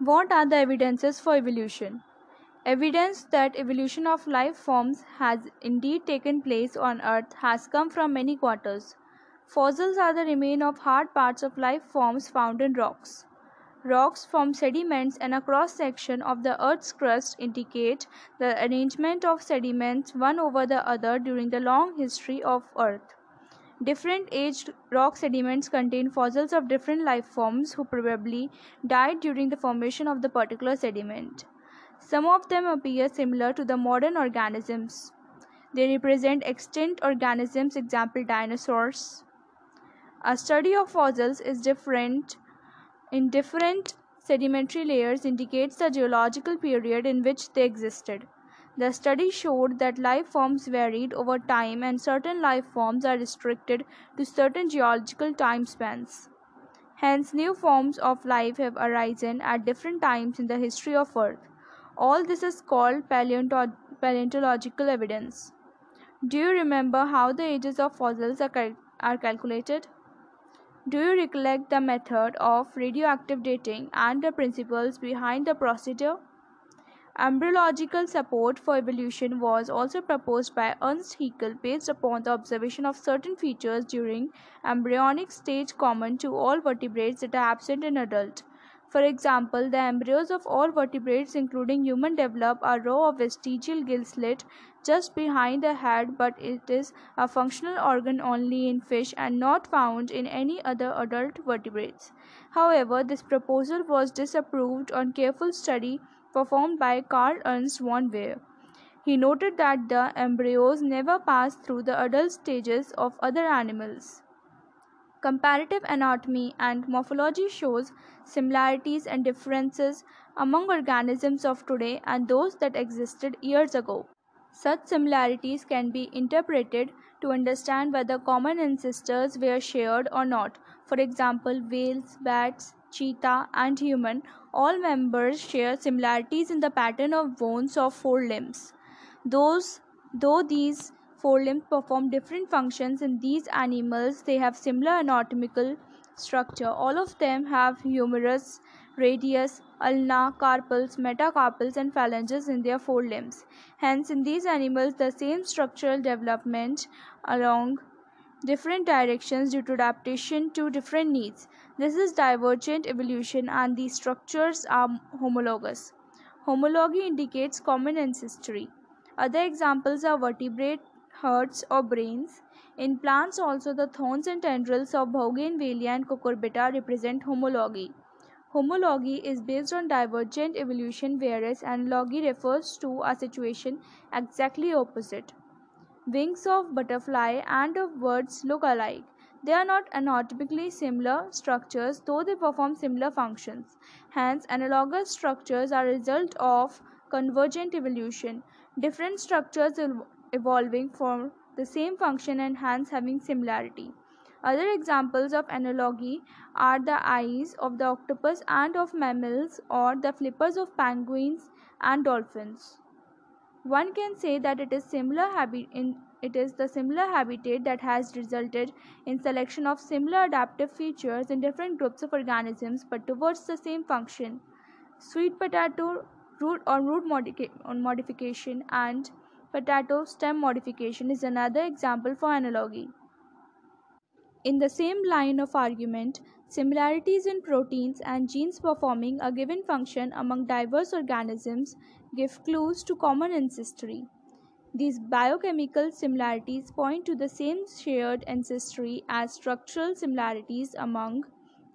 What are the evidences for evolution? Evidence that evolution of life forms has indeed taken place on Earth has come from many quarters. Fossils are the remains of hard parts of life forms found in rocks. Rocks from sediments and a cross section of the Earth's crust indicate the arrangement of sediments one over the other during the long history of Earth. Different aged rock sediments contain fossils of different life forms who probably died during the formation of the particular sediment. Some of them appear similar to the modern organisms. They represent extinct organisms, example dinosaurs. A study of fossils is different in different sedimentary layers indicates the geological period in which they existed. The study showed that life forms varied over time and certain life forms are restricted to certain geological time spans. Hence, new forms of life have arisen at different times in the history of Earth. All this is called paleontological evidence. Do you remember how the ages of fossils are, cal- are calculated? Do you recollect the method of radioactive dating and the principles behind the procedure? Embryological support for evolution was also proposed by Ernst Haeckel based upon the observation of certain features during embryonic stage common to all vertebrates that are absent in adult. For example, the embryos of all vertebrates, including human, develop a row of vestigial gill slit just behind the head, but it is a functional organ only in fish and not found in any other adult vertebrates. However, this proposal was disapproved on careful study performed by Karl Ernst von Baer. He noted that the embryos never pass through the adult stages of other animals. Comparative anatomy and morphology shows similarities and differences among organisms of today and those that existed years ago. Such similarities can be interpreted to understand whether common ancestors were shared or not. For example, whales, bats, cheetah, and human, all members share similarities in the pattern of bones of four limbs. Those, though these Four limbs perform different functions in these animals. They have similar anatomical structure. All of them have humerus, radius, ulna, carpals, metacarpals, and phalanges in their forelimbs. Hence, in these animals, the same structural development along different directions due to adaptation to different needs. This is divergent evolution, and these structures are homologous. Homology indicates common ancestry. Other examples are vertebrate hearts or brains. In plants also the thorns and tendrils of Bougainvillea and Cucurbita represent homology. Homology is based on divergent evolution whereas analogy refers to a situation exactly opposite. Wings of butterfly and of birds look alike. They are not anatomically similar structures though they perform similar functions. Hence analogous structures are a result of convergent evolution. Different structures evolving for the same function and hence having similarity. Other examples of analogy are the eyes of the octopus and of mammals or the flippers of penguins and dolphins. One can say that it is similar in it is the similar habitat that has resulted in selection of similar adaptive features in different groups of organisms but towards the same function. Sweet potato root or root modification and Potato stem modification is another example for analogy. In the same line of argument, similarities in proteins and genes performing a given function among diverse organisms give clues to common ancestry. These biochemical similarities point to the same shared ancestry as structural similarities among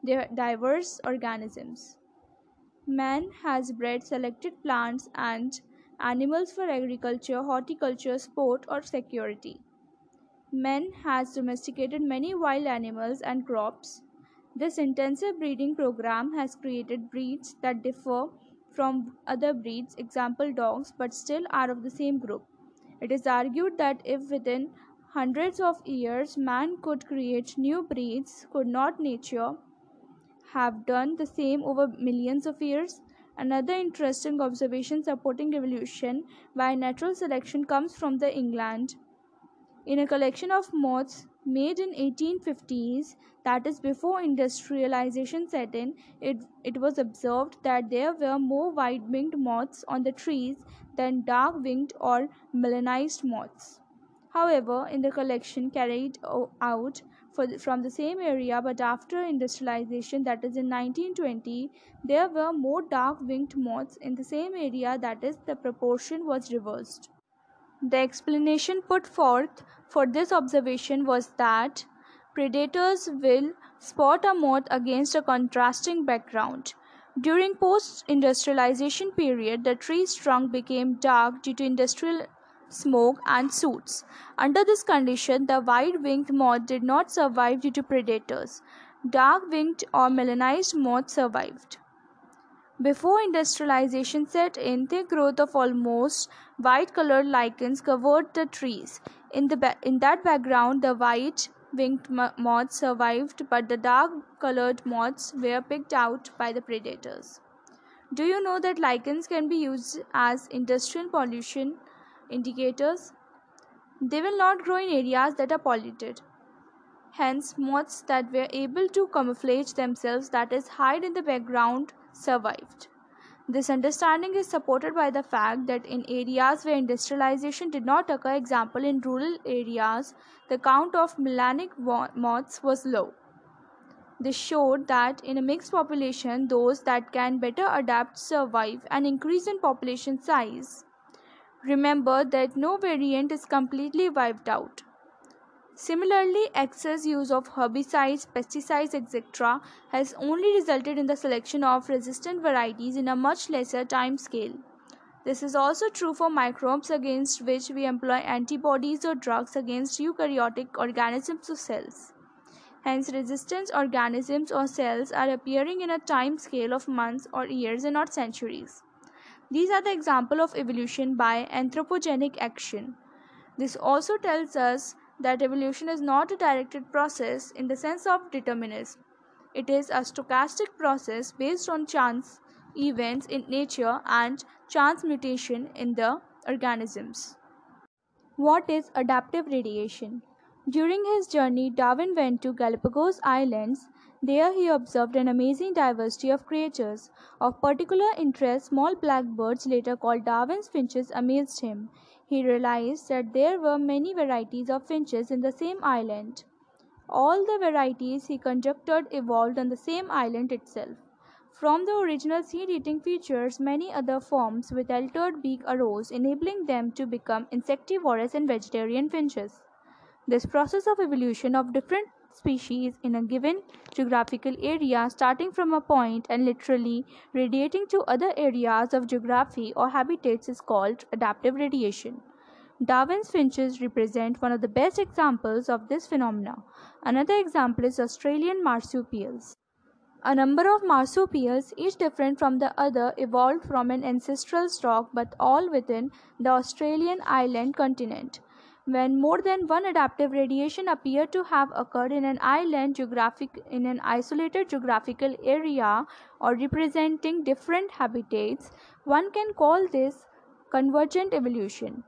their diverse organisms. Man has bred selected plants and animals for agriculture, horticulture, sport, or security. Man has domesticated many wild animals and crops. This intensive breeding program has created breeds that differ from other breeds, example dogs, but still are of the same group. It is argued that if within hundreds of years man could create new breeds, could not nature have done the same over millions of years? Another interesting observation supporting evolution by natural selection comes from the England. In a collection of moths made in 1850s that is before industrialization set in it, it was observed that there were more white-winged moths on the trees than dark-winged or melanized moths. However in the collection carried out the, from the same area but after industrialization that is in 1920 there were more dark-winged moths in the same area that is the proportion was reversed the explanation put forth for this observation was that predators will spot a moth against a contrasting background. During post-industrialization period, the tree's trunk became dark due to industrial smoke and soot. Under this condition, the wide-winged moth did not survive due to predators. Dark-winged or melanized moths survived. Before industrialization set in, thick growth of almost white-colored lichens covered the trees. In, the in that background, the white-winged moths survived, but the dark-colored moths were picked out by the predators. Do you know that lichens can be used as industrial pollution indicators? They will not grow in areas that are polluted. Hence, moths that were able to camouflage themselves, that is, hide in the background, survived. This understanding is supported by the fact that in areas where industrialization did not occur, example in rural areas, the count of melanic moths was low. This showed that in a mixed population, those that can better adapt survive and increase in population size. Remember that no variant is completely wiped out. Similarly, excess use of herbicides, pesticides, etc. has only resulted in the selection of resistant varieties in a much lesser time scale. This is also true for microbes against which we employ antibodies or drugs against eukaryotic organisms or cells. Hence, resistant organisms or cells are appearing in a time scale of months or years and not centuries. These are the example of evolution by anthropogenic action. This also tells us that evolution is not a directed process in the sense of determinism. It is a stochastic process based on chance events in nature and chance mutation in the organisms. What is adaptive radiation? During his journey, Darwin went to Galapagos Islands. There he observed an amazing diversity of creatures. Of particular interest, small black birds, later called Darwin's finches, amazed him he realized that there were many varieties of finches in the same island. All the varieties he conjectured evolved on the same island itself. From the original seed eating features, many other forms with altered beak arose, enabling them to become insectivorous and vegetarian finches. This process of evolution of different species in a given geographical area starting from a point and literally radiating to other areas of geography or habitats is called adaptive radiation. Darwin's finches represent one of the best examples of this phenomena. Another example is Australian marsupials. A number of marsupials, each different from the other, evolved from an ancestral stock but all within the Australian island continent when more than one adaptive radiation appear to have occurred in an island geographic in an isolated geographical area or representing different habitats one can call this convergent evolution.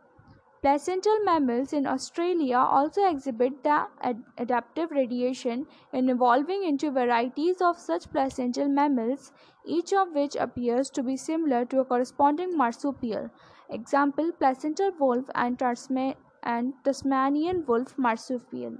Placental mammals in australia also exhibit the ad- adaptive radiation in evolving into varieties of such placental mammals each of which appears to be similar to a corresponding marsupial. Example placental wolf and Tasman and Tasmanian wolf marsupial.